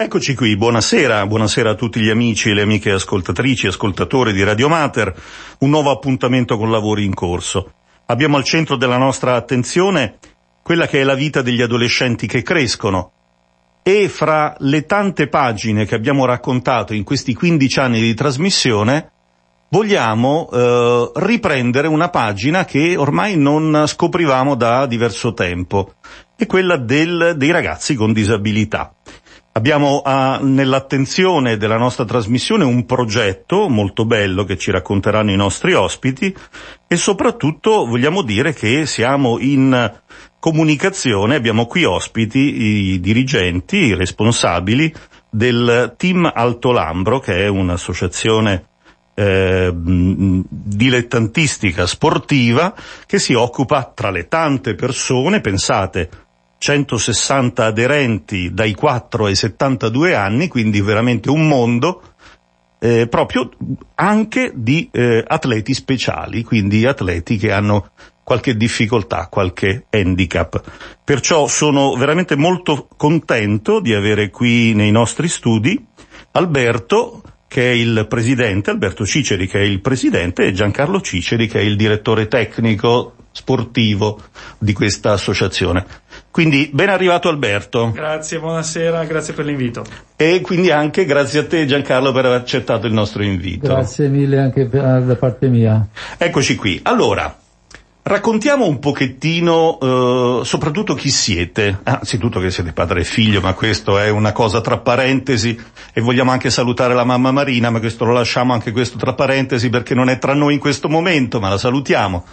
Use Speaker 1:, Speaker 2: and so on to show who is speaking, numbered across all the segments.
Speaker 1: Eccoci qui, buonasera, buonasera a tutti gli amici e le amiche ascoltatrici e ascoltatori di Radio Mater, un nuovo appuntamento con lavori in corso. Abbiamo al centro della nostra attenzione quella che è la vita degli adolescenti che crescono e fra le tante pagine che abbiamo raccontato in questi 15 anni di trasmissione vogliamo eh, riprendere una pagina che ormai non scoprivamo da diverso tempo, è quella del, dei ragazzi con disabilità. Abbiamo ah, nell'attenzione della nostra trasmissione un progetto molto bello che ci racconteranno i nostri ospiti e soprattutto vogliamo dire che siamo in comunicazione, abbiamo qui ospiti i dirigenti, i responsabili del Team Alto Lambro, che è un'associazione eh, dilettantistica sportiva che si occupa tra le tante persone, pensate, 160 aderenti dai 4 ai 72 anni, quindi veramente un mondo, eh, proprio anche di eh, atleti speciali, quindi atleti che hanno qualche difficoltà, qualche handicap. Perciò sono veramente molto contento di avere qui nei nostri studi Alberto, che è il presidente, Alberto Ciceri che è il presidente e Giancarlo Ciceri che è il direttore tecnico sportivo di questa associazione. Quindi ben arrivato Alberto.
Speaker 2: Grazie, buonasera, grazie per l'invito.
Speaker 1: E quindi anche grazie a te Giancarlo per aver accettato il nostro invito.
Speaker 3: Grazie mille anche da parte mia.
Speaker 1: Eccoci qui. Allora, Raccontiamo un pochettino, eh, soprattutto chi siete. Anzitutto che siete padre e figlio, ma questo è una cosa tra parentesi e vogliamo anche salutare la mamma Marina, ma questo lo lasciamo anche questo tra parentesi perché non è tra noi in questo momento, ma la salutiamo.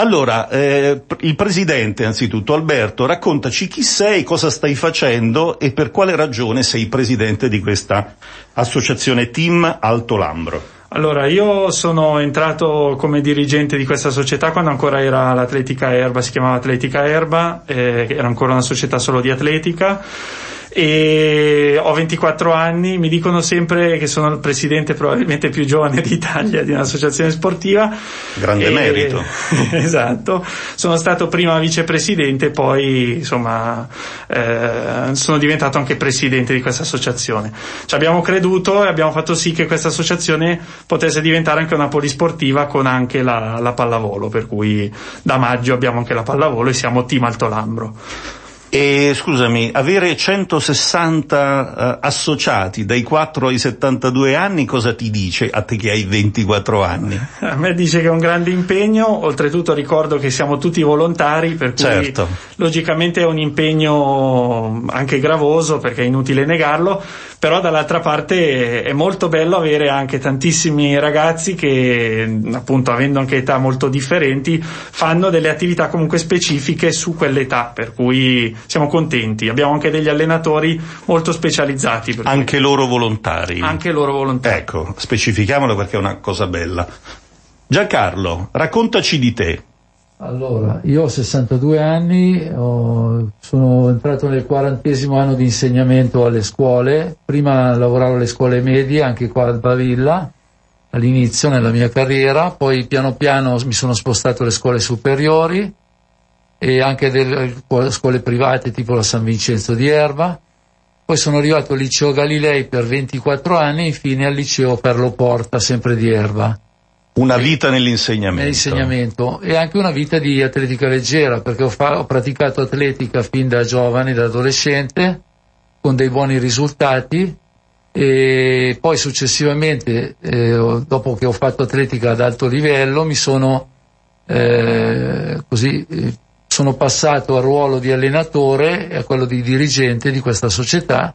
Speaker 1: Allora, eh, il presidente, anzitutto Alberto, raccontaci chi sei, cosa stai facendo e per quale ragione sei presidente di questa associazione Team Alto Lambro.
Speaker 2: Allora, io sono entrato come dirigente di questa società quando ancora era l'Atletica Erba, si chiamava Atletica Erba, eh, era ancora una società solo di atletica e ho 24 anni, mi dicono sempre che sono il presidente probabilmente più giovane d'Italia di un'associazione sportiva.
Speaker 1: Grande e, merito.
Speaker 2: esatto, sono stato prima vicepresidente poi insomma eh, sono diventato anche presidente di questa associazione. Ci abbiamo creduto e abbiamo fatto sì che questa associazione potesse diventare anche una polisportiva con anche la, la pallavolo, per cui da maggio abbiamo anche la pallavolo e siamo team Alto Lambro.
Speaker 1: E scusami, avere 160 uh, associati dai 4 ai 72 anni cosa ti dice a te che hai 24 anni?
Speaker 2: A me dice che è un grande impegno, oltretutto ricordo che siamo tutti volontari, per cui certo. logicamente è un impegno anche gravoso perché è inutile negarlo, però dall'altra parte è molto bello avere anche tantissimi ragazzi che appunto avendo anche età molto differenti fanno delle attività comunque specifiche su quell'età, per cui siamo contenti. Abbiamo anche degli allenatori molto specializzati.
Speaker 1: Anche loro volontari.
Speaker 2: Anche loro volontari.
Speaker 1: Ecco, specifichiamolo perché è una cosa bella. Giancarlo, raccontaci di te.
Speaker 3: Allora, io ho 62 anni, ho, sono entrato nel quarantesimo anno di insegnamento alle scuole, prima lavoravo alle scuole medie, anche qua al Bavilla, all'inizio nella mia carriera, poi piano piano mi sono spostato alle scuole superiori, e anche delle scuole private tipo la San Vincenzo di Erba. Poi sono arrivato al liceo Galilei per 24 anni e infine al liceo Perlo Porta, sempre di Erba.
Speaker 1: Una vita nell'insegnamento.
Speaker 3: Nell'insegnamento. E anche una vita di atletica leggera perché ho, fa- ho praticato atletica fin da giovane, da adolescente, con dei buoni risultati. E poi successivamente, eh, dopo che ho fatto atletica ad alto livello, mi sono eh, così eh, sono passato al ruolo di allenatore e a quello di dirigente di questa società,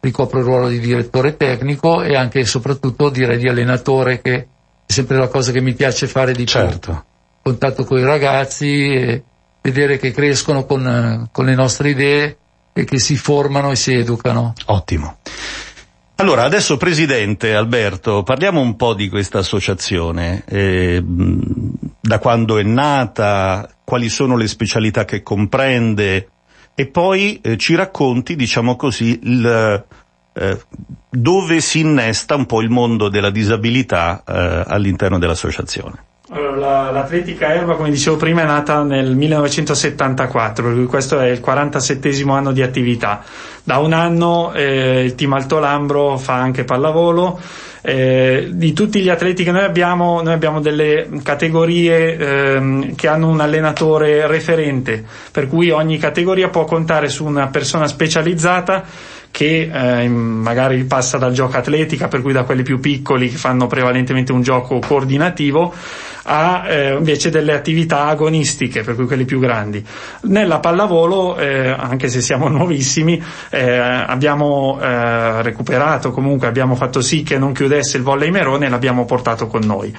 Speaker 3: ricopro il ruolo di direttore tecnico e anche e soprattutto direi di allenatore che è sempre la cosa che mi piace fare di
Speaker 1: certo. più.
Speaker 3: Contatto con i ragazzi e vedere che crescono con, con le nostre idee e che si formano e si educano.
Speaker 1: Ottimo. Allora, adesso Presidente Alberto, parliamo un po' di questa associazione. Eh, da quando è nata, quali sono le specialità che comprende e poi eh, ci racconti, diciamo così, il, eh, dove si innesta un po' il mondo della disabilità eh, all'interno dell'associazione.
Speaker 2: Allora, l'atletica erba, come dicevo prima, è nata nel 1974, per cui questo è il 47 anno di attività. Da un anno eh, il team Alto Lambro fa anche pallavolo. Eh, di tutti gli atleti che noi abbiamo, noi abbiamo delle categorie ehm, che hanno un allenatore referente, per cui ogni categoria può contare su una persona specializzata che eh, magari passa dal gioco atletica, per cui da quelli più piccoli che fanno prevalentemente un gioco coordinativo, a eh, invece delle attività agonistiche, per cui quelli più grandi. Nella pallavolo, eh, anche se siamo nuovissimi, eh, abbiamo eh, recuperato, comunque abbiamo fatto sì che non chiudesse il volley Merone e l'abbiamo portato con noi.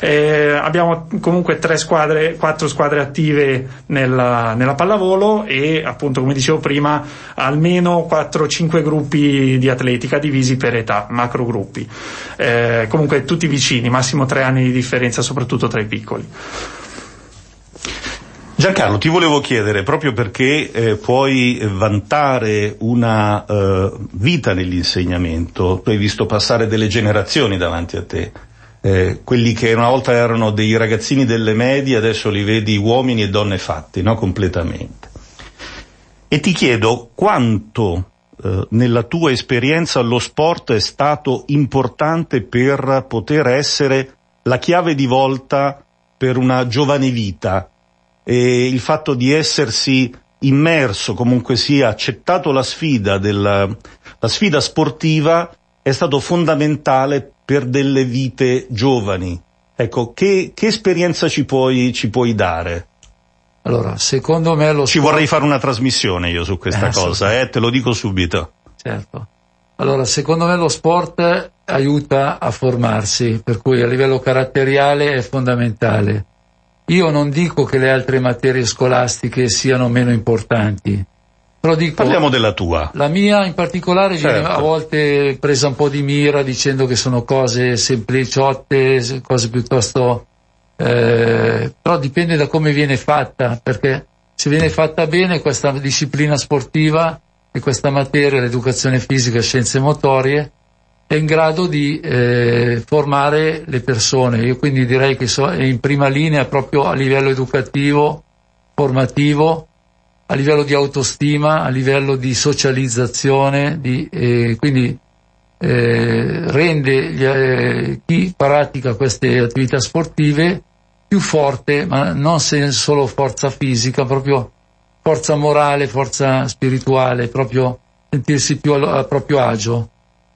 Speaker 2: Eh, abbiamo comunque tre squadre, quattro squadre attive nella, nella pallavolo e appunto come dicevo prima almeno 4-5 gruppi di atletica divisi per età, macro gruppi. Eh, comunque tutti vicini, massimo tre anni di differenza soprattutto tra i piccoli.
Speaker 1: Giancarlo, ti volevo chiedere, proprio perché eh, puoi vantare una eh, vita nell'insegnamento, tu hai visto passare delle generazioni davanti a te, eh, quelli che una volta erano dei ragazzini delle medie, adesso li vedi uomini e donne fatti, no? completamente. E ti chiedo quanto eh, nella tua esperienza lo sport è stato importante per poter essere la chiave di volta per una giovane vita e il fatto di essersi immerso, comunque sia accettato la sfida, della, la sfida sportiva è stato fondamentale per delle vite giovani. Ecco, che, che esperienza ci puoi, ci puoi dare?
Speaker 3: Allora, secondo me lo
Speaker 1: Ci sport... vorrei fare una trasmissione io su questa eh, cosa, eh, te lo dico subito.
Speaker 3: Certo. Allora, secondo me lo sport aiuta a formarsi, per cui a livello caratteriale è fondamentale. Io non dico che le altre materie scolastiche siano meno importanti, però dico,
Speaker 1: Parliamo della tua.
Speaker 3: La mia in particolare certo. viene a volte presa un po' di mira dicendo che sono cose sempliciotte, cose piuttosto... Eh, però dipende da come viene fatta, perché se viene fatta bene questa disciplina sportiva e questa materia, l'educazione fisica e scienze motorie, è in grado di eh, formare le persone. Io quindi direi che so, è in prima linea proprio a livello educativo, formativo, a livello di autostima, a livello di socializzazione, di, eh, quindi eh, rende gli, eh, chi pratica queste attività sportive più forte, ma non solo forza fisica, proprio forza morale, forza spirituale, proprio sentirsi più a, proprio agio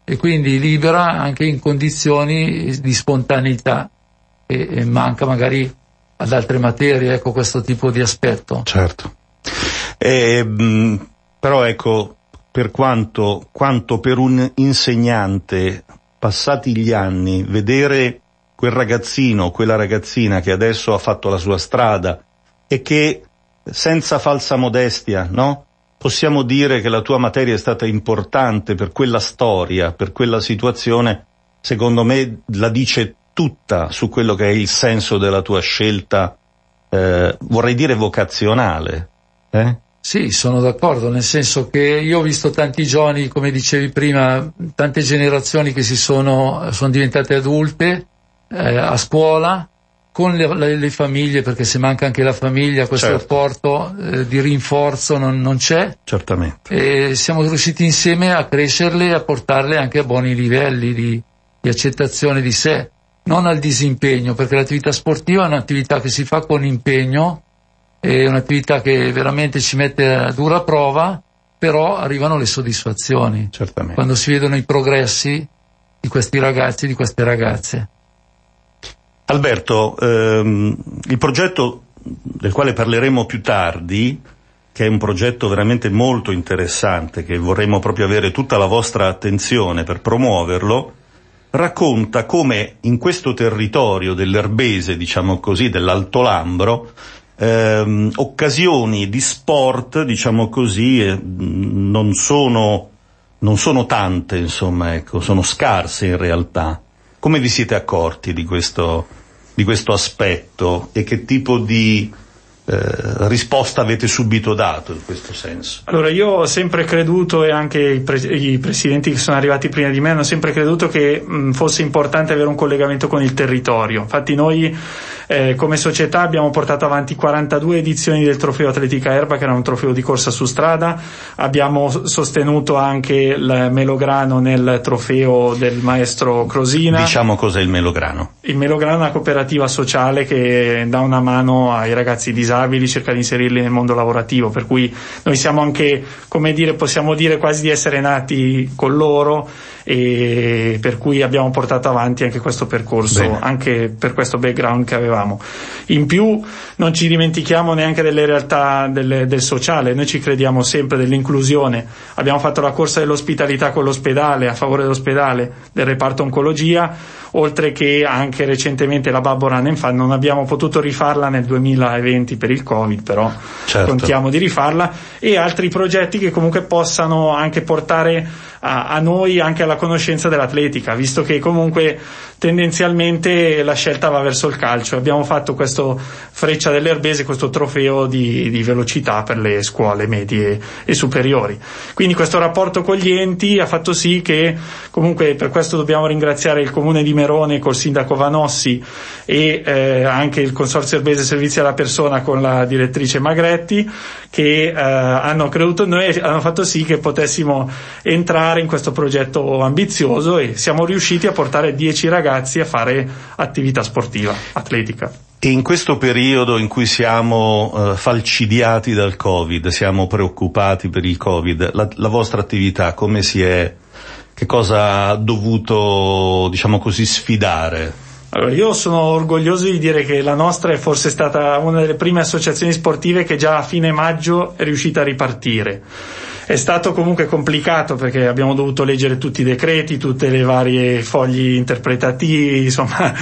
Speaker 3: e quindi libera anche in condizioni di spontaneità e, e manca magari ad altre materie, ecco questo tipo di aspetto.
Speaker 1: Certo. Eh, però ecco, per quanto, quanto per un insegnante, passati gli anni, vedere quel ragazzino, quella ragazzina che adesso ha fatto la sua strada e che senza falsa modestia, no? Possiamo dire che la tua materia è stata importante per quella storia, per quella situazione, secondo me la dice tutta su quello che è il senso della tua scelta, eh, vorrei dire vocazionale. Eh?
Speaker 3: Sì, sono d'accordo, nel senso che io ho visto tanti giovani, come dicevi prima, tante generazioni che si sono, sono diventate adulte eh, a scuola, con le, le, le, famiglie, perché se manca anche la famiglia, questo certo. rapporto eh, di rinforzo non, non, c'è.
Speaker 1: Certamente.
Speaker 3: E siamo riusciti insieme a crescerle e a portarle anche a buoni livelli di, di accettazione di sé, non al disimpegno, perché l'attività sportiva è un'attività che si fa con impegno è un'attività che veramente ci mette a dura prova, però arrivano le soddisfazioni.
Speaker 1: Certamente.
Speaker 3: Quando si vedono i progressi di questi ragazzi e di queste ragazze.
Speaker 1: Alberto, ehm, il progetto del quale parleremo più tardi, che è un progetto veramente molto interessante, che vorremmo proprio avere tutta la vostra attenzione per promuoverlo, racconta come in questo territorio dell'Erbese, diciamo così, dell'Alto Lambro, ehm, occasioni di sport, diciamo così, eh, non, sono, non sono tante, insomma, ecco, sono scarse in realtà. Come vi siete accorti di questo, di questo aspetto e che tipo di eh, risposta avete subito dato in questo senso?
Speaker 2: Allora io ho sempre creduto e anche i, pre- i presidenti che sono arrivati prima di me hanno sempre creduto che mh, fosse importante avere un collegamento con il territorio. Infatti noi Eh, come società abbiamo portato avanti 42 edizioni del trofeo Atletica Erba, che era un trofeo di corsa su strada. Abbiamo sostenuto anche il Melograno nel trofeo del maestro Crosina.
Speaker 1: Diciamo cos'è il Melograno?
Speaker 2: Il Melograno è una cooperativa sociale che dà una mano ai ragazzi disabili, cerca di inserirli nel mondo lavorativo, per cui noi siamo anche, come dire, possiamo dire quasi di essere nati con loro e per cui abbiamo portato avanti anche questo percorso, Bene. anche per questo background che avevamo. In più non ci dimentichiamo neanche delle realtà del, del sociale, noi ci crediamo sempre dell'inclusione. Abbiamo fatto la corsa dell'ospitalità con l'ospedale, a favore dell'ospedale, del reparto oncologia, oltre che anche recentemente la Babbo Run and Fun. Non abbiamo potuto rifarla nel 2020 per il Covid, però certo. contiamo di rifarla e altri progetti che comunque possano anche portare a, a noi anche alla conoscenza dell'atletica, visto che comunque tendenzialmente la scelta va verso il calcio. Abbiamo fatto questo Freccia dell'Erbese, questo trofeo di, di, velocità per le scuole medie e superiori. Quindi questo rapporto con gli enti ha fatto sì che comunque per questo dobbiamo ringraziare il comune di Merone col sindaco Vanossi e eh, anche il Consorzio Erbese Servizi alla Persona con la direttrice Magretti che eh, hanno creduto in noi e hanno fatto sì che potessimo entrare in questo progetto ambizioso e siamo riusciti a portare 10 ragazzi a fare attività sportiva, atletica.
Speaker 1: E in questo periodo in cui siamo uh, falcidiati dal Covid, siamo preoccupati per il Covid, la, la vostra attività come si è, che cosa ha dovuto, diciamo così, sfidare?
Speaker 2: Allora, io sono orgoglioso di dire che la nostra è forse stata una delle prime associazioni sportive che già a fine maggio è riuscita a ripartire. È stato comunque complicato perché abbiamo dovuto leggere tutti i decreti, tutte le varie fogli interpretativi, insomma,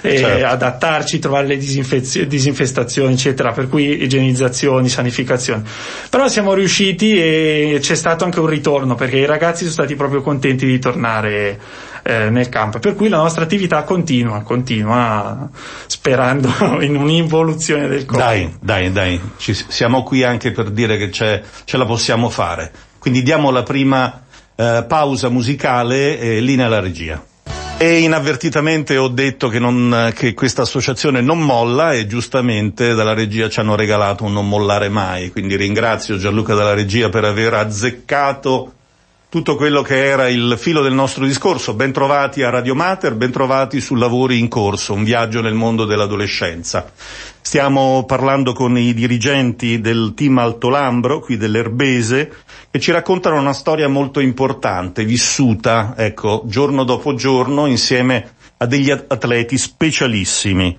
Speaker 2: certo. adattarci, trovare le disinfestazioni, eccetera, per cui igienizzazioni, sanificazioni. Però siamo riusciti e c'è stato anche un ritorno perché i ragazzi sono stati proprio contenti di tornare eh, nel campo. Per cui la nostra attività continua, continua sperando in un'involuzione del corpo.
Speaker 1: Dai, dai, dai, Ci, siamo qui anche per dire che ce la possiamo fare. Quindi diamo la prima eh, pausa musicale e linea alla regia. E inavvertitamente ho detto che, non, che, questa associazione non molla e giustamente dalla regia ci hanno regalato un non mollare mai, quindi ringrazio Gianluca dalla regia per aver azzeccato tutto quello che era il filo del nostro discorso. Bentrovati a Radio Mater, bentrovati su Lavori in Corso, un viaggio nel mondo dell'adolescenza. Stiamo parlando con i dirigenti del team Altolambro, qui dell'Erbese, che ci raccontano una storia molto importante, vissuta, ecco, giorno dopo giorno insieme a degli atleti specialissimi.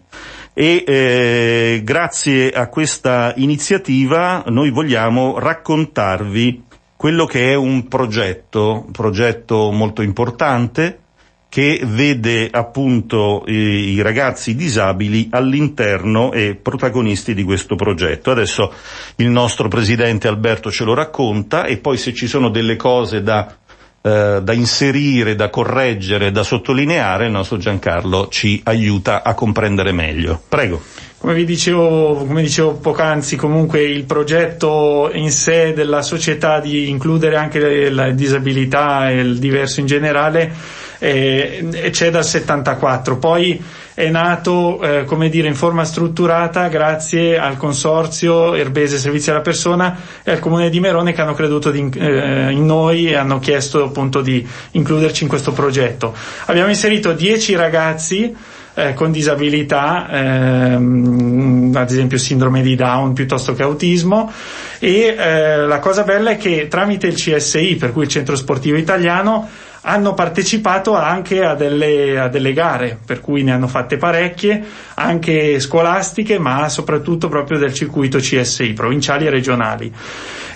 Speaker 1: E eh, grazie a questa iniziativa noi vogliamo raccontarvi quello che è un progetto, un progetto molto importante che vede appunto i, ragazzi disabili all'interno e protagonisti di questo progetto. Adesso il nostro presidente Alberto ce lo racconta e poi se ci sono delle cose da, eh, da inserire, da correggere, da sottolineare, il nostro Giancarlo ci aiuta a comprendere meglio. Prego.
Speaker 2: Come vi dicevo, come dicevo poc'anzi, comunque il progetto in sé della società di includere anche la disabilità e il diverso in generale eh, c'è dal 74. Poi è nato, eh, come dire, in forma strutturata grazie al consorzio Erbese Servizi alla Persona e al Comune di Merone che hanno creduto di, eh, in noi e hanno chiesto appunto di includerci in questo progetto. Abbiamo inserito 10 ragazzi eh, con disabilità, ehm, ad esempio sindrome di Down piuttosto che autismo e eh, la cosa bella è che tramite il CSI, per cui il Centro Sportivo Italiano, hanno partecipato anche a delle, a delle, gare, per cui ne hanno fatte parecchie, anche scolastiche, ma soprattutto proprio del circuito CSI, provinciali e regionali.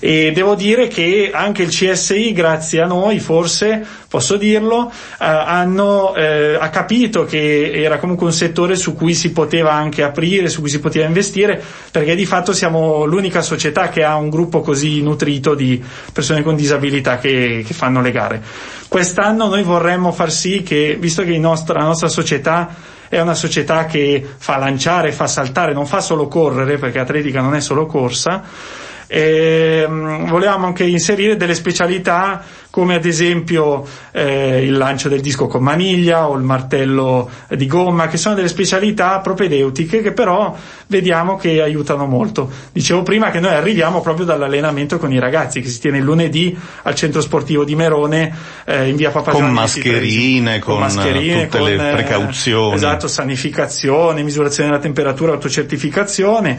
Speaker 2: E devo dire che anche il CSI, grazie a noi, forse posso dirlo, eh, hanno, eh, ha capito che era comunque un settore su cui si poteva anche aprire, su cui si poteva investire, perché di fatto siamo l'unica società che ha un gruppo così nutrito di persone con disabilità che, che fanno le gare. Quest'anno noi vorremmo far sì che, visto che nostra, la nostra società è una società che fa lanciare, fa saltare, non fa solo correre, perché atletica non è solo corsa, e, ehm, volevamo anche inserire delle specialità come ad esempio eh, il lancio del disco con maniglia o il martello di gomma, che sono delle specialità propedeutiche che però vediamo che aiutano molto. Dicevo prima che noi arriviamo proprio dall'allenamento con i ragazzi che si tiene il lunedì al centro sportivo di Merone eh, in via Papaggiani.
Speaker 1: Con mascherine, con, con mascherine, tutte con, le precauzioni.
Speaker 2: esatto, sanificazione, misurazione della temperatura, autocertificazione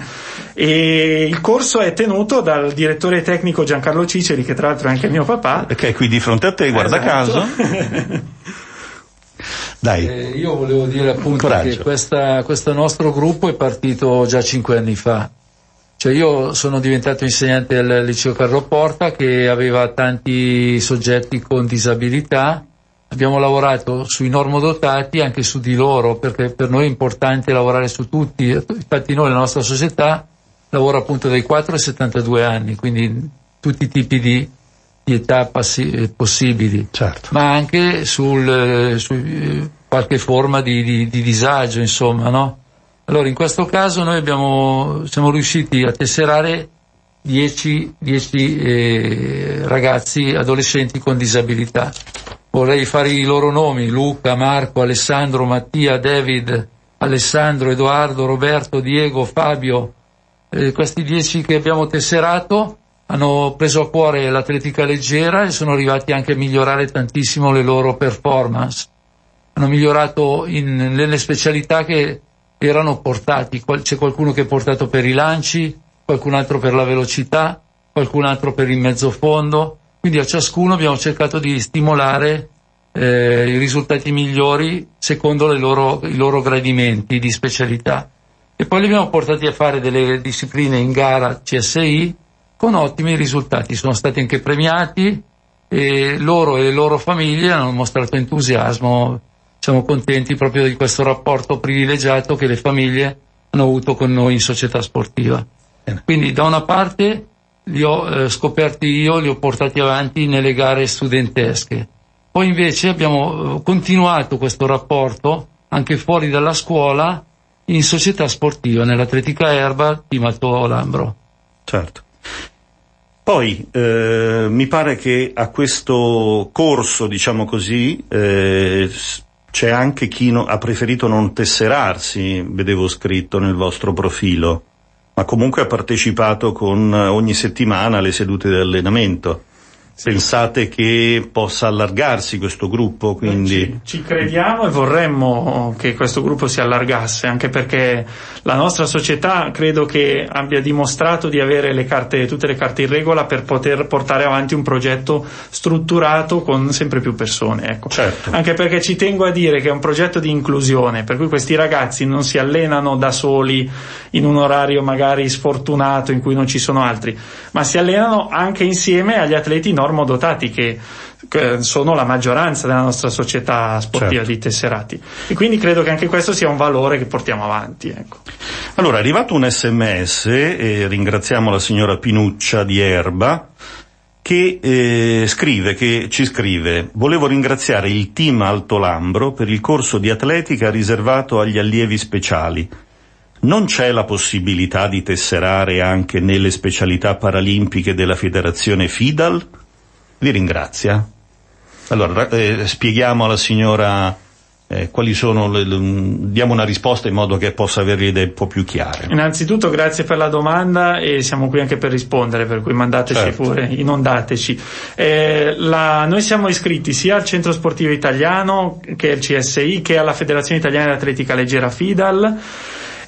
Speaker 2: e il corso è tenuto dal direttore tecnico Giancarlo Ciceri che tra l'altro è anche mio papà.
Speaker 1: Che è qui di fronte a te, guarda esatto. caso.
Speaker 3: Dai. Eh, io volevo dire appunto Coraggio. che questa, questo nostro gruppo è partito già cinque anni fa. Cioè io sono diventato insegnante al liceo Carlo Porta che aveva tanti soggetti con disabilità. Abbiamo lavorato sui normodotati anche su di loro perché per noi è importante lavorare su tutti. Infatti noi, la nostra società, lavora appunto dai 4 ai 72 anni, quindi tutti i tipi di, di età passi- eh, possibili,
Speaker 1: certo.
Speaker 3: ma anche sul, eh, su eh, qualche forma di, di, di, disagio, insomma, no? Allora, in questo caso noi abbiamo, siamo riusciti a tesserare 10, 10 eh, ragazzi, adolescenti con disabilità. Vorrei fare i loro nomi, Luca, Marco, Alessandro, Mattia, David, Alessandro, Edoardo, Roberto, Diego, Fabio, eh, questi 10 che abbiamo tesserato hanno preso a cuore l'atletica leggera e sono arrivati anche a migliorare tantissimo le loro performance. Hanno migliorato in, nelle specialità che erano portati. C'è qualcuno che è portato per i lanci, qualcun altro per la velocità, qualcun altro per il mezzo fondo. Quindi a ciascuno abbiamo cercato di stimolare eh, i risultati migliori secondo loro, i loro gradimenti di specialità. E poi li abbiamo portati a fare delle discipline in gara CSI con ottimi risultati. Sono stati anche premiati e loro e le loro famiglie hanno mostrato entusiasmo. Siamo contenti proprio di questo rapporto privilegiato che le famiglie hanno avuto con noi in società sportiva. Quindi da una parte li ho eh, scoperti io, li ho portati avanti nelle gare studentesche. Poi invece abbiamo eh, continuato questo rapporto anche fuori dalla scuola in società sportiva, nell'atletica erba di Mato Lambro.
Speaker 1: Certo. Poi eh, mi pare che a questo corso, diciamo così, eh, c'è anche chi no, ha preferito non tesserarsi, vedevo scritto nel vostro profilo, ma comunque ha partecipato con ogni settimana alle sedute di allenamento. Pensate che possa allargarsi questo gruppo? Quindi...
Speaker 2: Ci, ci, crediamo e vorremmo che questo gruppo si allargasse, anche perché la nostra società credo che abbia dimostrato di avere le carte, tutte le carte in regola per poter portare avanti un progetto strutturato con sempre più persone. Ecco.
Speaker 1: Certo.
Speaker 2: Anche perché ci tengo a dire che è un progetto di inclusione, per cui questi ragazzi non si allenano da soli in un orario magari sfortunato in cui non ci sono altri, ma si allenano anche insieme agli atleti normodotati che sono la maggioranza della nostra società sportiva certo. di tesserati e quindi credo che anche questo sia un valore che portiamo avanti. Ecco.
Speaker 1: Allora, è arrivato un sms e ringraziamo la signora Pinuccia di Erba che eh, scrive, che ci scrive, volevo ringraziare il team Alto Lambro per il corso di atletica riservato agli allievi speciali. Non c'è la possibilità di tesserare anche nelle specialità paralimpiche della federazione FIDAL? Vi ringrazia. Allora, eh, spieghiamo alla signora eh, quali sono le, le, diamo una risposta in modo che possa avere idee un po' più chiare.
Speaker 2: Innanzitutto grazie per la domanda e siamo qui anche per rispondere, per cui mandateci certo. pure, inondateci. Eh, la, noi siamo iscritti sia al Centro Sportivo Italiano che al CSI che alla Federazione Italiana di Atletica Leggera FIDAL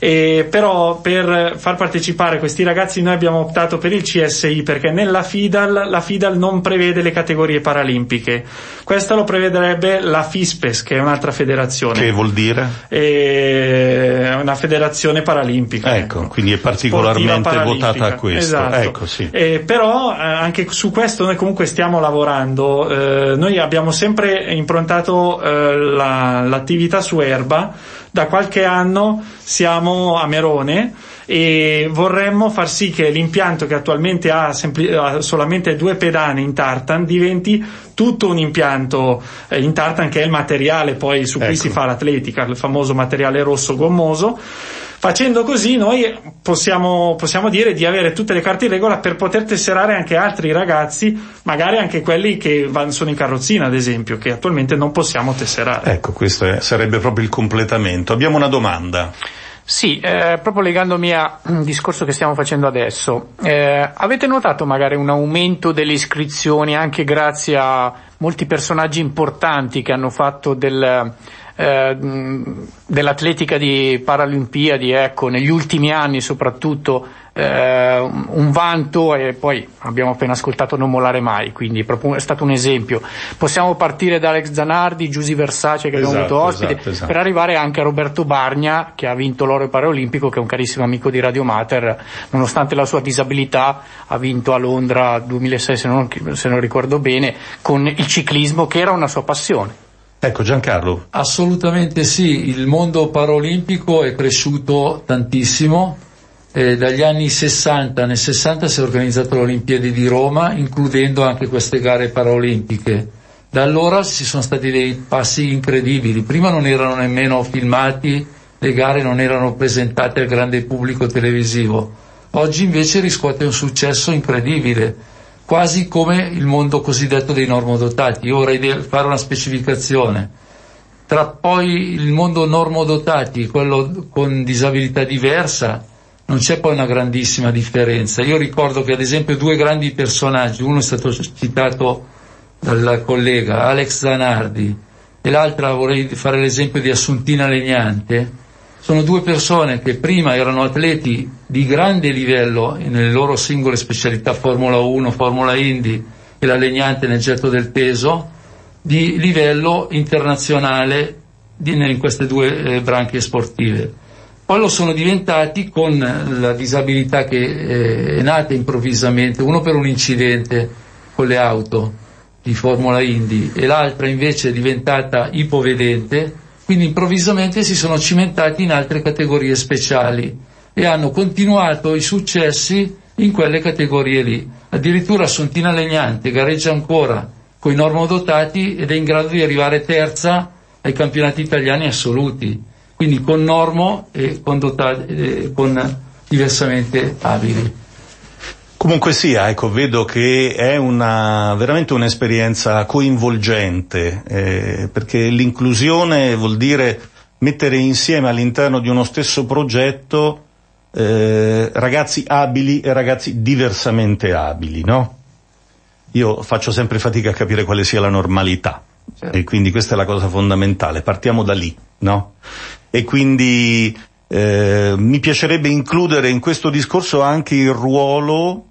Speaker 2: e però per far partecipare questi ragazzi noi abbiamo optato per il CSI perché nella FIDAL la FIDAL non prevede le categorie paralimpiche. Questa lo prevederebbe la FISPES, che è un'altra federazione.
Speaker 1: Che vuol dire?
Speaker 2: È una federazione paralimpica.
Speaker 1: Ecco, ecco. quindi è particolarmente votata a questo.
Speaker 2: Esatto.
Speaker 1: Ecco, sì.
Speaker 2: eh, però anche su questo noi comunque stiamo lavorando. Eh, noi abbiamo sempre improntato eh, la, l'attività su erba da qualche anno siamo a Merone e vorremmo far sì che l'impianto che attualmente ha, sempli- ha solamente due pedane in tartan diventi tutto un impianto eh, in tartan che è il materiale poi su cui ecco. si fa l'atletica, il famoso materiale rosso gommoso Facendo così noi possiamo, possiamo, dire di avere tutte le carte in regola per poter tesserare anche altri ragazzi, magari anche quelli che van, sono in carrozzina ad esempio, che attualmente non possiamo tesserare.
Speaker 1: Ecco, questo è, sarebbe proprio il completamento. Abbiamo una domanda.
Speaker 4: Sì, eh, proprio legandomi al discorso che stiamo facendo adesso, eh, avete notato magari un aumento delle iscrizioni anche grazie a molti personaggi importanti che hanno fatto del eh, dell'atletica di Paralimpiadi, ecco, negli ultimi anni soprattutto eh, un vanto e poi abbiamo appena ascoltato Non mollare mai, quindi è stato un esempio. Possiamo partire da Alex Zanardi, Giusy Versace che abbiamo
Speaker 1: esatto,
Speaker 4: avuto ospite,
Speaker 1: esatto, esatto.
Speaker 4: per arrivare anche a Roberto Bargna che ha vinto l'oro paraolimpico, che è un carissimo amico di Radio Mater, nonostante la sua disabilità ha vinto a Londra 2006 se non, se non ricordo bene, con il ciclismo che era una sua passione.
Speaker 1: Ecco Giancarlo.
Speaker 3: Assolutamente sì, il mondo paraolimpico è cresciuto tantissimo. Eh, dagli anni 60, nel 60 si è organizzato l'Olimpiadi di Roma, includendo anche queste gare paraolimpiche. Da allora ci sono stati dei passi incredibili. Prima non erano nemmeno filmati, le gare non erano presentate al grande pubblico televisivo. Oggi invece riscuote un successo incredibile quasi come il mondo cosiddetto dei normodotati. Io vorrei fare una specificazione. Tra poi il mondo normodotati e quello con disabilità diversa non c'è poi una grandissima differenza. Io ricordo che ad esempio due grandi personaggi, uno è stato citato dal collega Alex Zanardi e l'altra vorrei fare l'esempio di Assuntina Legnante, sono due persone che prima erano atleti di grande livello nelle loro singole specialità Formula 1, Formula Indy e la Legnante nel getto del peso, di livello internazionale in queste due eh, branche sportive. Poi lo sono diventati con la disabilità che eh, è nata improvvisamente, uno per un incidente con le auto di Formula Indy e l'altra invece è diventata ipovedente quindi improvvisamente si sono cimentati in altre categorie speciali e hanno continuato i successi in quelle categorie lì. Addirittura Sontina Legnante gareggia ancora con i normodotati ed è in grado di arrivare terza ai campionati italiani assoluti, quindi con normo e con, dotati, eh, con diversamente abili.
Speaker 1: Comunque sia, ecco, vedo che è una, veramente un'esperienza coinvolgente, eh, perché l'inclusione vuol dire mettere insieme all'interno di uno stesso progetto eh, ragazzi abili e ragazzi diversamente abili, no? Io faccio sempre fatica a capire quale sia la normalità certo. e quindi questa è la cosa fondamentale, partiamo da lì, no? E quindi eh, mi piacerebbe includere in questo discorso anche il ruolo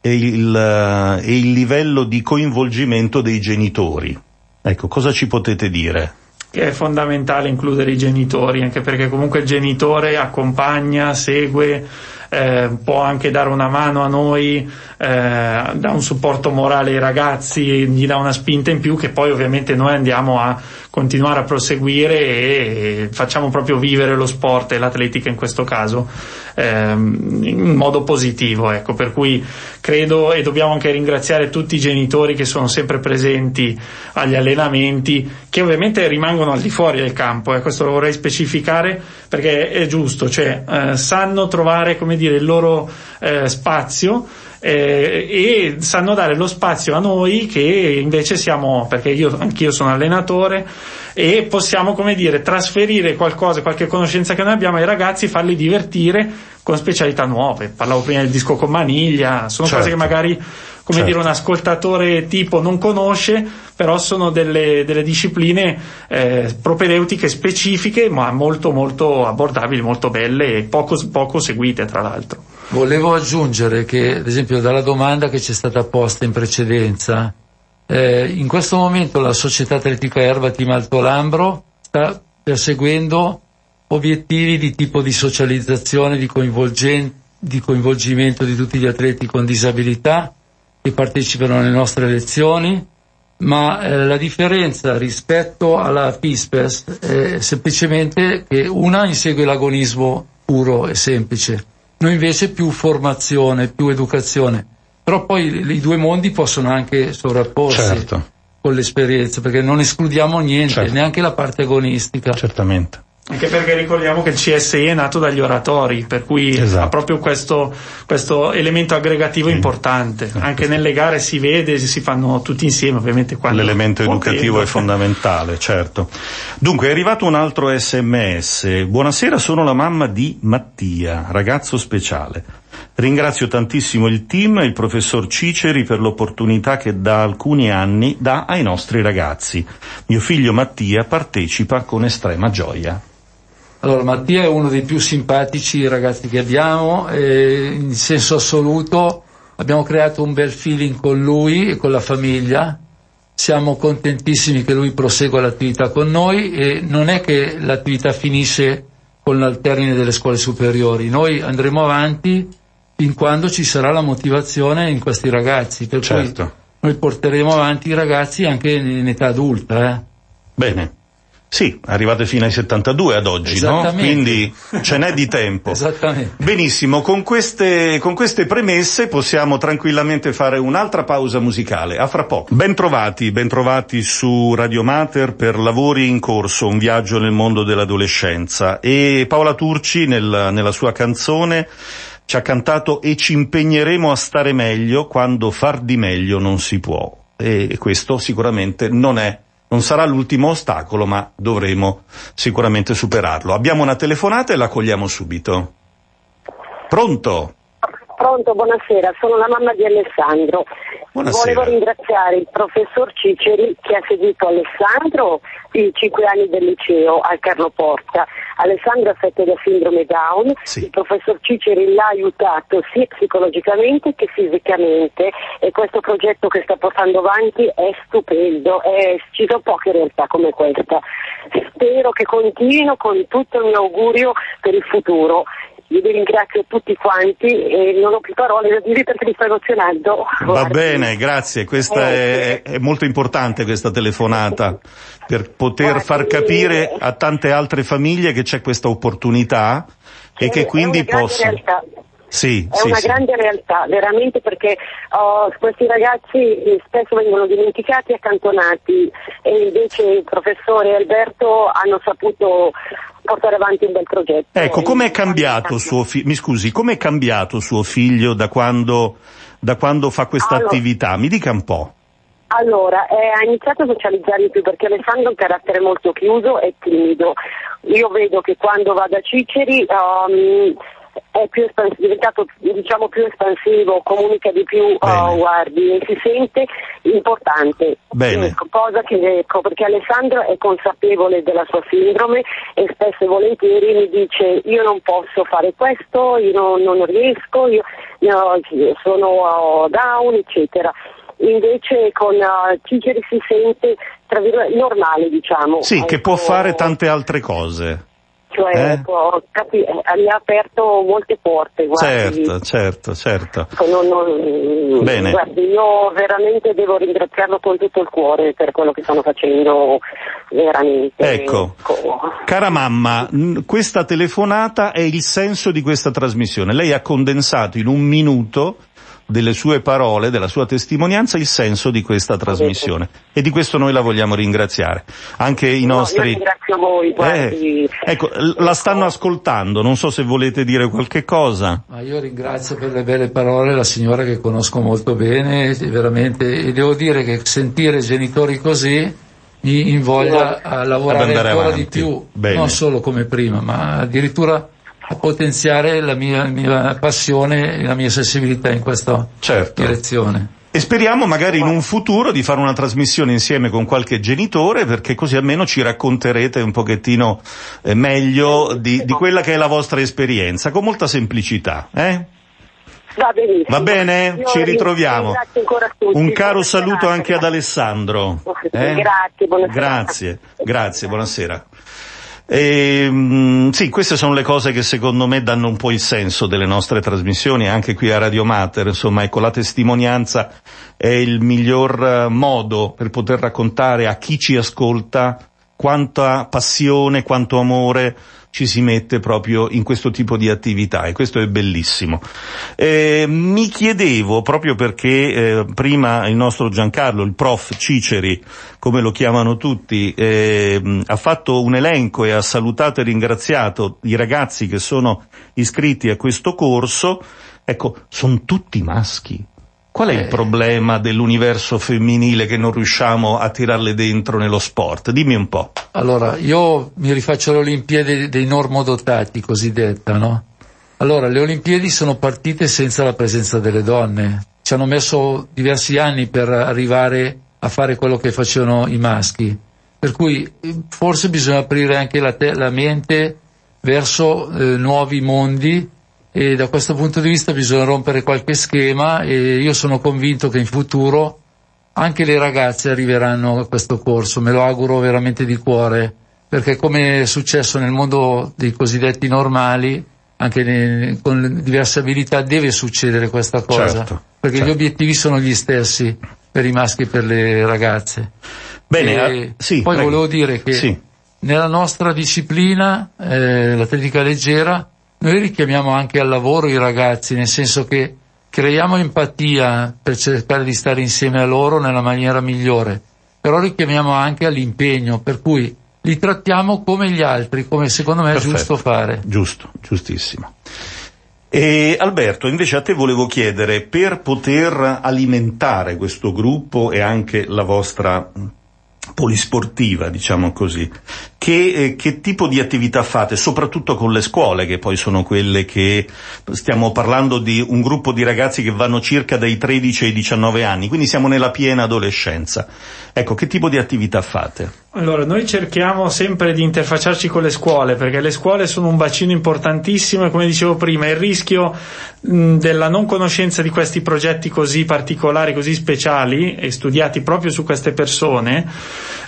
Speaker 1: e il, eh, e il livello di coinvolgimento dei genitori. Ecco, cosa ci potete dire?
Speaker 2: Che è fondamentale includere i genitori, anche perché comunque il genitore accompagna, segue, eh, può anche dare una mano a noi, eh, dà un supporto morale ai ragazzi, gli dà una spinta in più che poi ovviamente noi andiamo a continuare a proseguire e facciamo proprio vivere lo sport e l'atletica in questo caso ehm, in modo positivo. Ecco, per cui credo e dobbiamo anche ringraziare tutti i genitori che sono sempre presenti agli allenamenti, che ovviamente rimangono al di fuori del campo, eh, questo lo vorrei specificare perché è giusto, cioè eh, sanno trovare come dire, il loro eh, spazio eh, e sanno dare lo spazio a noi che invece siamo, perché io anch'io sono allenatore e possiamo come dire trasferire qualcosa, qualche conoscenza che noi abbiamo ai ragazzi, farli divertire con specialità nuove. Parlavo prima del disco con maniglia, sono certo. cose che magari come certo. dire un ascoltatore tipo non conosce, però sono delle, delle discipline eh, propedeutiche specifiche, ma molto molto abbordabili, molto belle e poco, poco seguite tra l'altro.
Speaker 3: Volevo aggiungere che, ad esempio, dalla domanda che ci è stata posta in precedenza, eh, in questo momento la Società Atletica Erba Team Alto Lambro sta perseguendo obiettivi di tipo di socializzazione, di, di coinvolgimento di tutti gli atleti con disabilità che partecipano alle nostre lezioni, ma eh, la differenza rispetto alla FISPES è semplicemente che una insegue l'agonismo puro e semplice, noi invece più formazione, più educazione. Però poi i due mondi possono anche sovrapporsi
Speaker 1: certo.
Speaker 3: con l'esperienza, perché non escludiamo niente, certo. neanche la parte agonistica.
Speaker 1: Certamente.
Speaker 2: Anche perché ricordiamo che il CSI è nato dagli oratori, per cui esatto. ha proprio questo, questo elemento aggregativo sì. importante. Anche nelle gare si vede, si fanno tutti insieme, ovviamente.
Speaker 1: L'elemento educativo è fondamentale, certo. Dunque, è arrivato un altro sms. Buonasera, sono la mamma di Mattia, ragazzo speciale. Ringrazio tantissimo il team e il professor Ciceri per l'opportunità che da alcuni anni dà ai nostri ragazzi. Mio figlio Mattia partecipa con estrema gioia.
Speaker 3: Allora, Mattia è uno dei più simpatici ragazzi che abbiamo, in senso assoluto abbiamo creato un bel feeling con lui e con la famiglia, siamo contentissimi che lui prosegua l'attività con noi e non è che l'attività finisce con il termine delle scuole superiori, noi andremo avanti fin quando ci sarà la motivazione in questi ragazzi, per certo. cui noi porteremo avanti i ragazzi anche in età adulta. Eh.
Speaker 1: Bene. Sì, arrivate fino ai 72 ad oggi, no? Quindi ce n'è di tempo.
Speaker 3: Esattamente.
Speaker 1: Benissimo, con queste, con queste premesse possiamo tranquillamente fare un'altra pausa musicale. A fra poco. Bentrovati, bentrovati su Radio Mater per Lavori in corso, un viaggio nel mondo dell'adolescenza. E Paola Turci nel, nella sua canzone ci ha cantato e ci impegneremo a stare meglio quando far di meglio non si può. E questo sicuramente non è non sarà l'ultimo ostacolo, ma dovremo sicuramente superarlo. Abbiamo una telefonata e la cogliamo subito. Pronto?
Speaker 5: Pronto, buonasera, sono la mamma di Alessandro.
Speaker 1: Buonasera.
Speaker 5: Volevo ringraziare il professor Ciceri che ha seguito Alessandro i cinque anni del liceo al Carlo Porta. Alessandro affetto da sindrome Down, sì. il professor Ciceri l'ha aiutato sia psicologicamente che fisicamente e questo progetto che sta portando avanti è stupendo, è, ci sono poche realtà come questa. Spero che continuino con tutto il mio augurio per il futuro vi ringrazio tutti quanti e non ho più parole da dire perché mi sto emozionando.
Speaker 1: Va bene, grazie. Questa è, è, molto importante questa telefonata per poter Guardi, far capire a tante altre famiglie che c'è questa opportunità e che quindi possono. Sì,
Speaker 5: è
Speaker 1: sì,
Speaker 5: una
Speaker 1: sì.
Speaker 5: grande realtà, veramente perché oh, questi ragazzi spesso vengono dimenticati e accantonati e invece il professore e Alberto hanno saputo portare avanti un bel progetto.
Speaker 1: Ecco, com'è cambiato suo figlio, mi scusi, com'è cambiato suo figlio da quando, da quando fa questa allora, attività? Mi dica un po'.
Speaker 5: Allora, eh, ha iniziato a socializzare di più perché Alessandro ha un carattere molto chiuso e timido. Io vedo che quando va da Ciceri um, è più espans- diventato diciamo, più espansivo, comunica di più, oh, guardi, e si sente importante. Ecco, cosa che ecco, perché Alessandro è consapevole della sua sindrome e spesso e volentieri mi dice io non posso fare questo, io non, non riesco, io, io sono oh, down, eccetera invece con uh, si sente tra virgolette normale diciamo.
Speaker 1: Sì, ecco. che può ecco. fare tante altre cose
Speaker 5: cioè eh? ecco, capi- mi ha aperto molte porte.
Speaker 1: Guardi. Certo, certo, certo.
Speaker 5: Non, non, Bene. Guardi, io veramente devo ringraziarlo con tutto il cuore per quello che stanno facendo, veramente.
Speaker 1: Ecco, ecco. cara mamma, questa telefonata è il senso di questa trasmissione. Lei ha condensato in un minuto delle sue parole, della sua testimonianza, il senso di questa trasmissione. E di questo noi la vogliamo ringraziare. Anche i nostri...
Speaker 5: No, ringrazio voi,
Speaker 1: eh, ecco, la stanno ascoltando, non so se volete dire qualche cosa.
Speaker 3: Ma io ringrazio per le belle parole la signora che conosco molto bene, veramente, e devo dire che sentire genitori così mi invoglia a lavorare ancora
Speaker 1: avanti.
Speaker 3: di più, Bene. non solo come prima, ma addirittura potenziare la mia, mia passione e la mia sensibilità in questa certo. direzione.
Speaker 1: E speriamo magari in un futuro di fare una trasmissione insieme con qualche genitore perché così almeno ci racconterete un pochettino eh, meglio di, di, quella che è la vostra esperienza, con molta semplicità. Eh?
Speaker 5: Va.
Speaker 1: Va bene? Ci ritroviamo. Un caro saluto anche ad Alessandro.
Speaker 5: Eh? Grazie, buonasera.
Speaker 1: Grazie, grazie, buonasera. E, ehm, sì, queste sono le cose che secondo me danno un po' il senso delle nostre trasmissioni, anche qui a Radio Mater, insomma, ecco, la testimonianza è il miglior eh, modo per poter raccontare a chi ci ascolta quanta passione, quanto amore ci si mette proprio in questo tipo di attività e questo è bellissimo. Eh, mi chiedevo, proprio perché eh, prima il nostro Giancarlo, il prof Ciceri, come lo chiamano tutti, eh, ha fatto un elenco e ha salutato e ringraziato i ragazzi che sono iscritti a questo corso, ecco, sono tutti maschi. Qual è il eh. problema dell'universo femminile che non riusciamo a tirarle dentro nello sport? Dimmi un po'.
Speaker 3: Allora, io mi rifaccio le Olimpiadi dei normodotati, cosiddetta, no? Allora, le Olimpiadi sono partite senza la presenza delle donne. Ci hanno messo diversi anni per arrivare a fare quello che facevano i maschi. Per cui forse bisogna aprire anche la, te- la mente verso eh, nuovi mondi e da questo punto di vista bisogna rompere qualche schema e io sono convinto che in futuro anche le ragazze arriveranno a questo corso, me lo auguro veramente di cuore, perché come è successo nel mondo dei cosiddetti normali, anche ne, con diverse abilità deve succedere questa cosa,
Speaker 1: certo,
Speaker 3: perché
Speaker 1: certo.
Speaker 3: gli obiettivi sono gli stessi per i maschi e per le ragazze.
Speaker 1: Bene, eh, sì,
Speaker 3: poi
Speaker 1: prego.
Speaker 3: volevo dire che
Speaker 1: sì.
Speaker 3: nella nostra disciplina, eh, l'atletica leggera, noi richiamiamo anche al lavoro i ragazzi, nel senso che creiamo empatia per cercare di stare insieme a loro nella maniera migliore, però richiamiamo anche all'impegno, per cui li trattiamo come gli altri, come secondo me
Speaker 1: Perfetto.
Speaker 3: è giusto fare.
Speaker 1: Giusto, giustissimo. E Alberto, invece a te volevo chiedere, per poter alimentare questo gruppo e anche la vostra polisportiva, diciamo così, che, eh, che, tipo di attività fate, soprattutto con le scuole, che poi sono quelle che stiamo parlando di un gruppo di ragazzi che vanno circa dai 13 ai 19 anni, quindi siamo nella piena adolescenza. Ecco, che tipo di attività fate?
Speaker 2: Allora, noi cerchiamo sempre di interfacciarci con le scuole, perché le scuole sono un bacino importantissimo e come dicevo prima, il rischio mh, della non conoscenza di questi progetti così particolari, così speciali e studiati proprio su queste persone,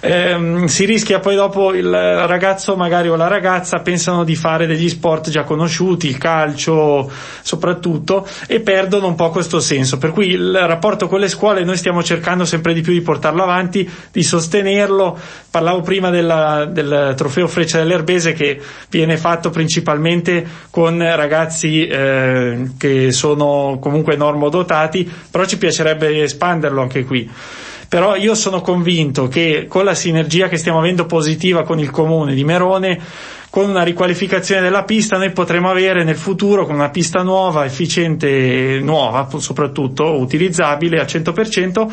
Speaker 2: ehm, si rischia poi dopo il ragazzo magari o la ragazza pensano di fare degli sport già conosciuti, il calcio soprattutto, e perdono un po' questo senso. Per cui il rapporto con le scuole noi stiamo cercando sempre di più di portarlo avanti, di sostenerlo. Parlavo prima della, del trofeo Freccia dell'Erbese che viene fatto principalmente con ragazzi eh, che sono comunque normodotati, però ci piacerebbe espanderlo anche qui però io sono convinto che con la sinergia che stiamo avendo positiva con il comune di Merone con una riqualificazione della pista noi potremo avere nel futuro con una pista nuova, efficiente, nuova soprattutto, utilizzabile al 100%,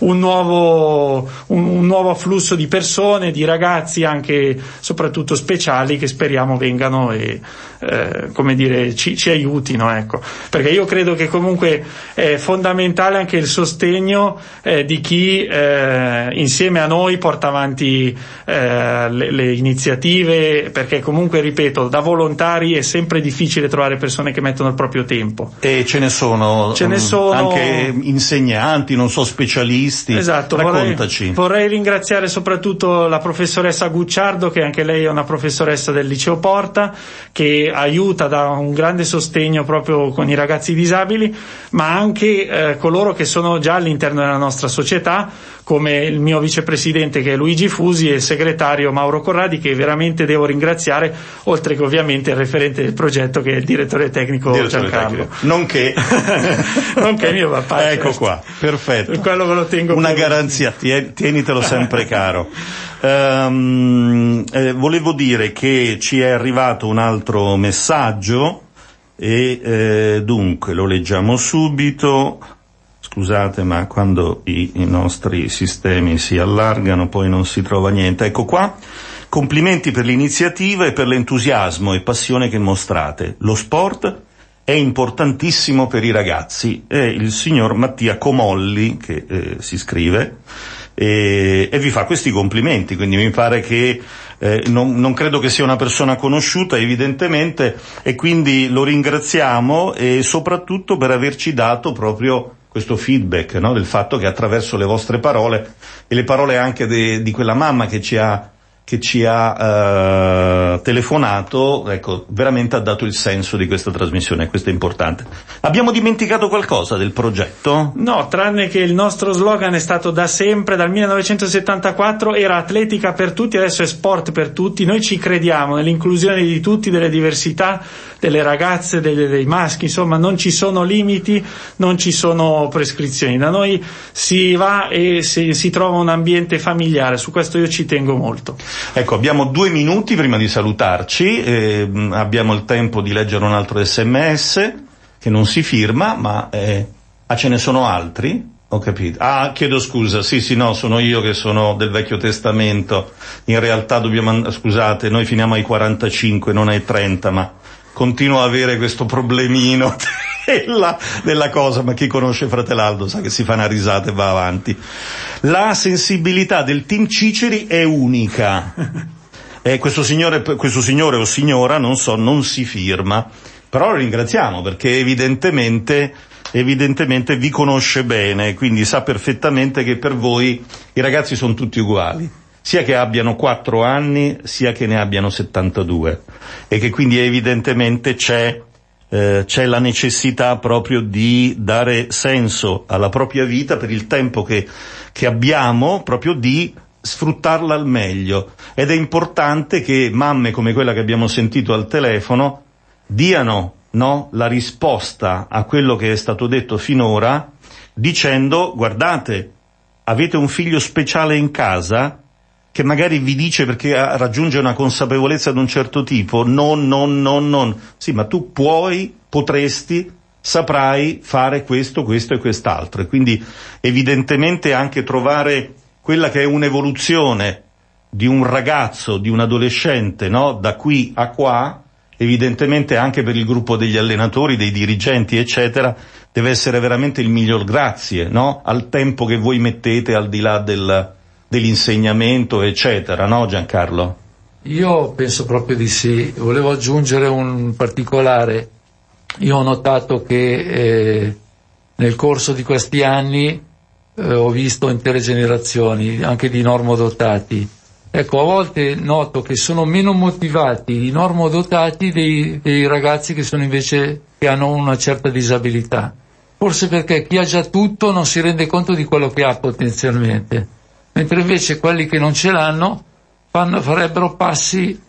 Speaker 2: un nuovo, un, un nuovo afflusso di persone, di ragazzi anche soprattutto speciali che speriamo vengano e eh, come dire ci, ci aiutino ecco. perché io credo che comunque è fondamentale anche il sostegno eh, di chi eh, insieme a noi porta avanti eh, le, le iniziative perché comunque ripeto da volontari è sempre difficile trovare persone che mettono il proprio tempo.
Speaker 1: E ce ne sono,
Speaker 2: ce ne sono...
Speaker 1: anche insegnanti non so specialisti.
Speaker 2: Esatto
Speaker 1: raccontaci.
Speaker 2: vorrei, vorrei ringraziare soprattutto la professoressa Gucciardo che anche lei è una professoressa del liceo Porta che aiuta, dà un grande sostegno proprio con i ragazzi disabili, ma anche eh, coloro che sono già all'interno della nostra società, come il mio vicepresidente che è Luigi Fusi e il segretario Mauro Corradi, che veramente devo ringraziare, oltre che ovviamente il referente del progetto che è il direttore tecnico
Speaker 1: direttore
Speaker 2: Giancarlo.
Speaker 1: Tecnico. Nonché,
Speaker 2: Nonché mio papà.
Speaker 1: Ecco
Speaker 2: certo.
Speaker 1: qua, perfetto.
Speaker 2: Quello ve lo tengo
Speaker 1: Una
Speaker 2: per
Speaker 1: garanzia, tienitelo sempre caro. Um, eh, volevo dire che ci è arrivato un altro messaggio e eh, dunque lo leggiamo subito. Scusate, ma quando i, i nostri sistemi si allargano poi non si trova niente. Ecco qua. Complimenti per l'iniziativa e per l'entusiasmo e passione che mostrate. Lo sport è importantissimo per i ragazzi. È il signor Mattia Comolli che eh, si scrive e, e, vi fa questi complimenti, quindi mi pare che eh, non, non, credo che sia una persona conosciuta evidentemente e quindi lo ringraziamo e soprattutto per averci dato proprio questo feedback no? del fatto che attraverso le vostre parole e le parole anche de, di quella mamma che ci ha che ci ha eh, telefonato, ecco, veramente ha dato il senso di questa trasmissione, questo è importante. Abbiamo dimenticato qualcosa del progetto?
Speaker 2: No, tranne che il nostro slogan è stato da sempre, dal 1974, era atletica per tutti, adesso è sport per tutti, noi ci crediamo nell'inclusione di tutti, delle diversità, delle ragazze, dei, dei maschi, insomma non ci sono limiti, non ci sono prescrizioni, da noi si va e si, si trova un ambiente familiare, su questo io ci tengo molto.
Speaker 1: Ecco, abbiamo due minuti prima di salutarci, eh, abbiamo il tempo di leggere un altro sms che non si firma, ma eh, ah, ce ne sono altri? Ho capito. Ah, chiedo scusa, sì, sì, no, sono io che sono del Vecchio Testamento. In realtà dobbiamo, scusate, noi finiamo ai 45, non ai 30, ma continuo a avere questo problemino della, della, cosa, ma chi conosce Fratelaldo sa che si fa una risata e va avanti. La sensibilità del team Ciceri è unica. Eh, questo, signore, questo signore o signora, non so, non si firma, però lo ringraziamo perché evidentemente evidentemente vi conosce bene, quindi sa perfettamente che per voi i ragazzi sono tutti uguali sia che abbiano 4 anni sia che ne abbiano 72 e che quindi evidentemente c'è, eh, c'è la necessità proprio di dare senso alla propria vita per il tempo che, che abbiamo proprio di sfruttarla al meglio. Ed è importante che mamme come quella che abbiamo sentito al telefono diano no, la risposta a quello che è stato detto finora dicendo guardate avete un figlio speciale in casa che magari vi dice perché raggiunge una consapevolezza di un certo tipo, non, non, non, non. Sì, ma tu puoi, potresti, saprai fare questo, questo e quest'altro. E quindi evidentemente anche trovare quella che è un'evoluzione di un ragazzo, di un adolescente, no? Da qui a qua, evidentemente anche per il gruppo degli allenatori, dei dirigenti, eccetera, deve essere veramente il miglior grazie, no? Al tempo che voi mettete al di là del, dell'insegnamento, eccetera, no Giancarlo?
Speaker 3: Io penso proprio di sì. Volevo aggiungere un particolare. Io ho notato che eh, nel corso di questi anni eh, ho visto intere generazioni, anche di normodotati. Ecco, a volte noto che sono meno motivati i normodotati dei, dei ragazzi che sono invece che hanno una certa disabilità. Forse perché chi ha già tutto non si rende conto di quello che ha potenzialmente mentre invece quelli che non ce l'hanno fanno, farebbero passi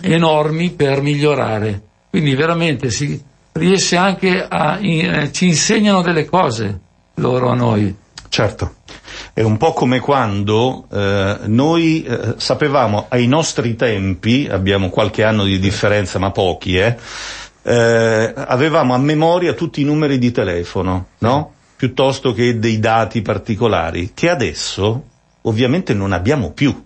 Speaker 3: enormi per migliorare. Quindi veramente si riesce anche a, eh, ci insegnano delle cose loro a noi.
Speaker 1: Certo. È un po' come quando eh, noi eh, sapevamo ai nostri tempi, abbiamo qualche anno di differenza ma pochi, eh, eh avevamo a memoria tutti i numeri di telefono, no? Piuttosto che dei dati particolari, che adesso ovviamente non abbiamo più,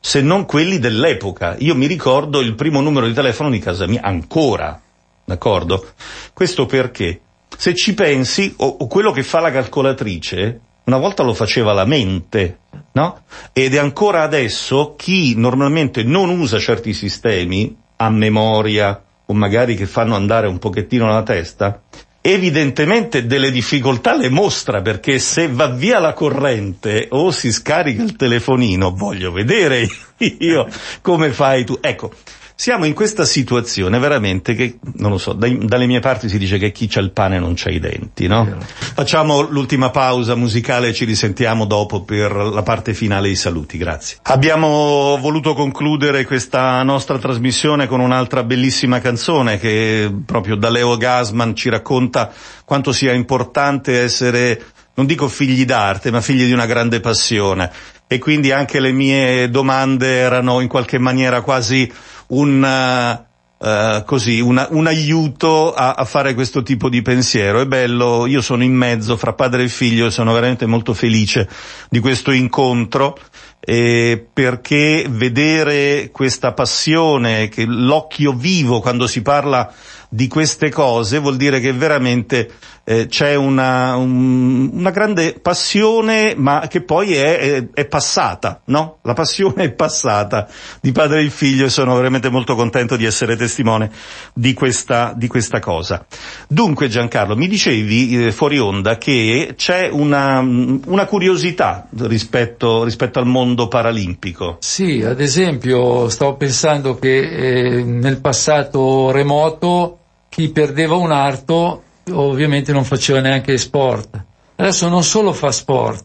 Speaker 1: se non quelli dell'epoca. Io mi ricordo il primo numero di telefono di casa mia, ancora, d'accordo? Questo perché? Se ci pensi, o, o quello che fa la calcolatrice, una volta lo faceva la mente, no? Ed è ancora adesso chi normalmente non usa certi sistemi, a memoria, o magari che fanno andare un pochettino la testa, evidentemente delle difficoltà le mostra perché se va via la corrente o si scarica il telefonino, voglio vedere io come fai tu. Ecco, siamo in questa situazione veramente che, non lo so, dai, dalle mie parti si dice che chi c'ha il pane non c'ha i denti, no? Facciamo l'ultima pausa musicale e ci risentiamo dopo per la parte finale i saluti, grazie. Abbiamo voluto concludere questa nostra trasmissione con un'altra bellissima canzone che proprio da Leo Gasman ci racconta quanto sia importante essere non dico figli d'arte, ma figli di una grande passione. E quindi anche le mie domande erano in qualche maniera quasi un, uh, così, una, un aiuto a, a, fare questo tipo di pensiero. È bello, io sono in mezzo fra padre e figlio e sono veramente molto felice di questo incontro. Eh, perché vedere questa passione, l'occhio vivo quando si parla di queste cose vuol dire che veramente eh, c'è una, un, una grande passione ma che poi è, è, è, passata, no? La passione è passata di padre e figlio e sono veramente molto contento di essere testimone di questa, di questa cosa. Dunque Giancarlo, mi dicevi eh, fuori onda che c'è una, una curiosità rispetto, rispetto, al mondo paralimpico.
Speaker 3: Sì, ad esempio stavo pensando che eh, nel passato remoto chi perdeva un arto ovviamente non faceva neanche sport. Adesso non solo fa sport,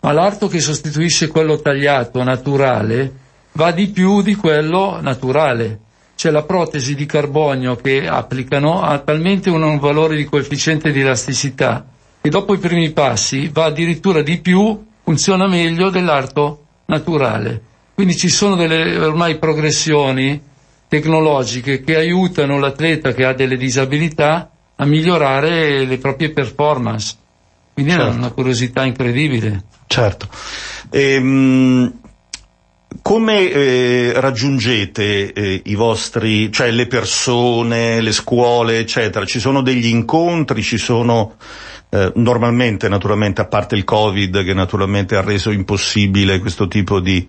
Speaker 3: ma l'arto che sostituisce quello tagliato, naturale, va di più di quello naturale. C'è la protesi di carbonio che applicano ha talmente un valore di coefficiente di elasticità che dopo i primi passi va addirittura di più, funziona meglio dell'arto naturale. Quindi ci sono delle ormai progressioni tecnologiche che aiutano l'atleta che ha delle disabilità a migliorare le proprie performance. Quindi certo. è una curiosità incredibile.
Speaker 1: Certo. Ehm, come eh, raggiungete eh, i vostri, cioè le persone, le scuole, eccetera? Ci sono degli incontri, ci sono eh, normalmente, naturalmente, a parte il Covid che naturalmente ha reso impossibile questo tipo di,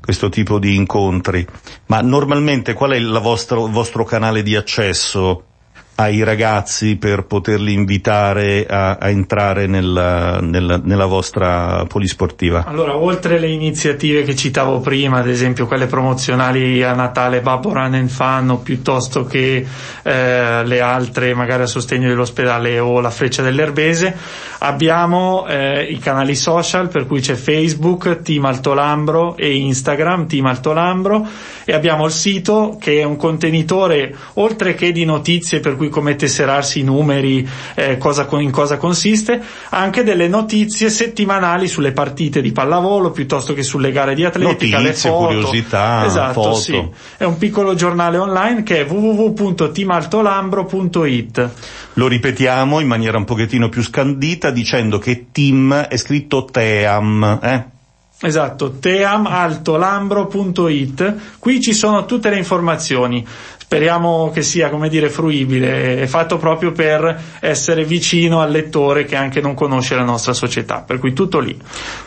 Speaker 1: questo tipo di incontri, ma normalmente qual è vostro, il vostro canale di accesso ai ragazzi per poterli invitare a, a entrare nella, nella, nella, vostra polisportiva?
Speaker 2: Allora, oltre le iniziative che citavo prima, ad esempio quelle promozionali a Natale Babbo Run and Fun o piuttosto che eh, le altre magari a sostegno dell'ospedale o la Freccia dell'Erbese, abbiamo eh, i canali social per cui c'è Facebook, Team Altolambro e Instagram, Team Altolambro e abbiamo il sito che è un contenitore oltre che di notizie per cui cui come tesserarsi i numeri, eh, cosa, in cosa consiste, anche delle notizie settimanali sulle partite di pallavolo piuttosto che sulle gare di atletica,
Speaker 1: notizie,
Speaker 2: le foto.
Speaker 1: curiosità,
Speaker 2: esatto,
Speaker 1: foto.
Speaker 2: Sì. È un piccolo giornale online che è www.timaltolambro.it.
Speaker 1: Lo ripetiamo in maniera un pochettino più scandita dicendo che Tim è scritto Team, eh?
Speaker 2: Esatto, teamaltolambro.it. Qui ci sono tutte le informazioni speriamo che sia, come dire, fruibile, è fatto proprio per essere vicino al lettore che anche non conosce la nostra società, per cui tutto lì.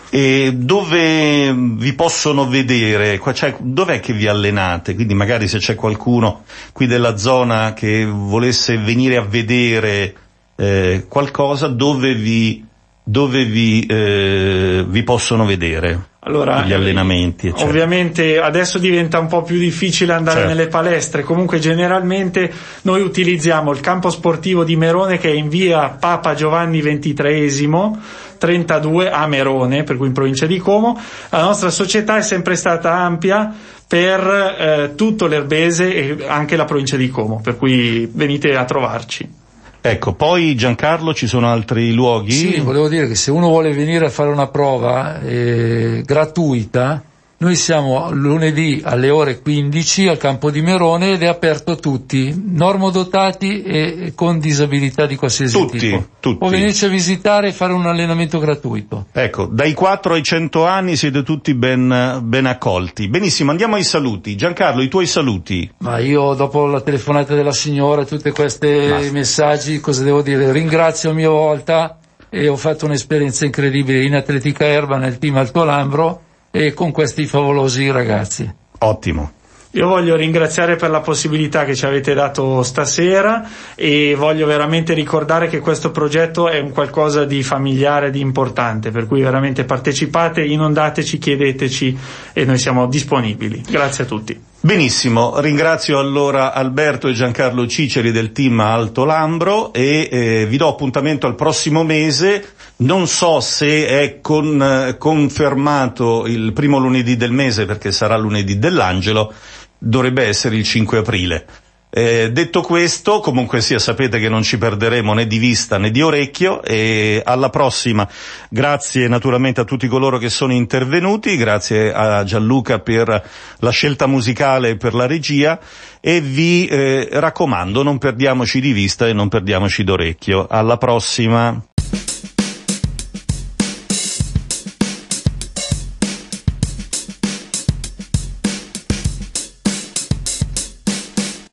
Speaker 1: E dove vi possono vedere? Cioè, dov'è che vi allenate? Quindi magari se c'è qualcuno qui della zona che volesse venire a vedere eh, qualcosa, dove vi, dove vi, eh, vi possono vedere?
Speaker 2: Allora,
Speaker 1: gli allenamenti. Eccetera.
Speaker 2: Ovviamente adesso diventa un po' più difficile andare certo. nelle palestre, comunque generalmente noi utilizziamo il campo sportivo di Merone che è in via Papa Giovanni XXIII, 32 a Merone, per cui in provincia di Como. La nostra società è sempre stata ampia per eh, tutto l'Erbese e anche la provincia di Como, per cui venite a trovarci.
Speaker 1: Ecco, poi Giancarlo ci sono altri luoghi?
Speaker 3: Sì, volevo dire che se uno vuole venire a fare una prova eh, gratuita, noi siamo lunedì alle ore 15 al campo di Merone ed è aperto a tutti, normodotati e con disabilità di qualsiasi
Speaker 1: tutti,
Speaker 3: tipo.
Speaker 1: Tutti.
Speaker 3: Può venirci a visitare e fare un allenamento gratuito.
Speaker 1: Ecco, dai 4 ai 100 anni siete tutti ben, ben accolti. Benissimo, andiamo ai saluti. Giancarlo, i tuoi saluti.
Speaker 3: Ma io dopo la telefonata della signora, tutti questi messaggi, cosa devo dire? Ringrazio a mia volta e ho fatto un'esperienza incredibile in atletica erba nel team Alto Lambro e con questi favolosi ragazzi.
Speaker 1: Ottimo.
Speaker 2: Io voglio ringraziare per la possibilità che ci avete dato stasera e voglio veramente ricordare che questo progetto è un qualcosa di familiare, di importante, per cui veramente partecipate, inondateci, chiedeteci e noi siamo disponibili. Grazie a tutti.
Speaker 1: Benissimo, ringrazio allora Alberto e Giancarlo Ciceri del team Alto Lambro e eh, vi do appuntamento al prossimo mese. Non so se è con, eh, confermato il primo lunedì del mese perché sarà lunedì dell'Angelo dovrebbe essere il 5 aprile. Eh, detto questo, comunque sia, sapete che non ci perderemo né di vista né di orecchio e alla prossima. Grazie naturalmente a tutti coloro che sono intervenuti, grazie a Gianluca per la scelta musicale e per la regia e vi eh, raccomando non perdiamoci di vista e non perdiamoci d'orecchio. Alla prossima.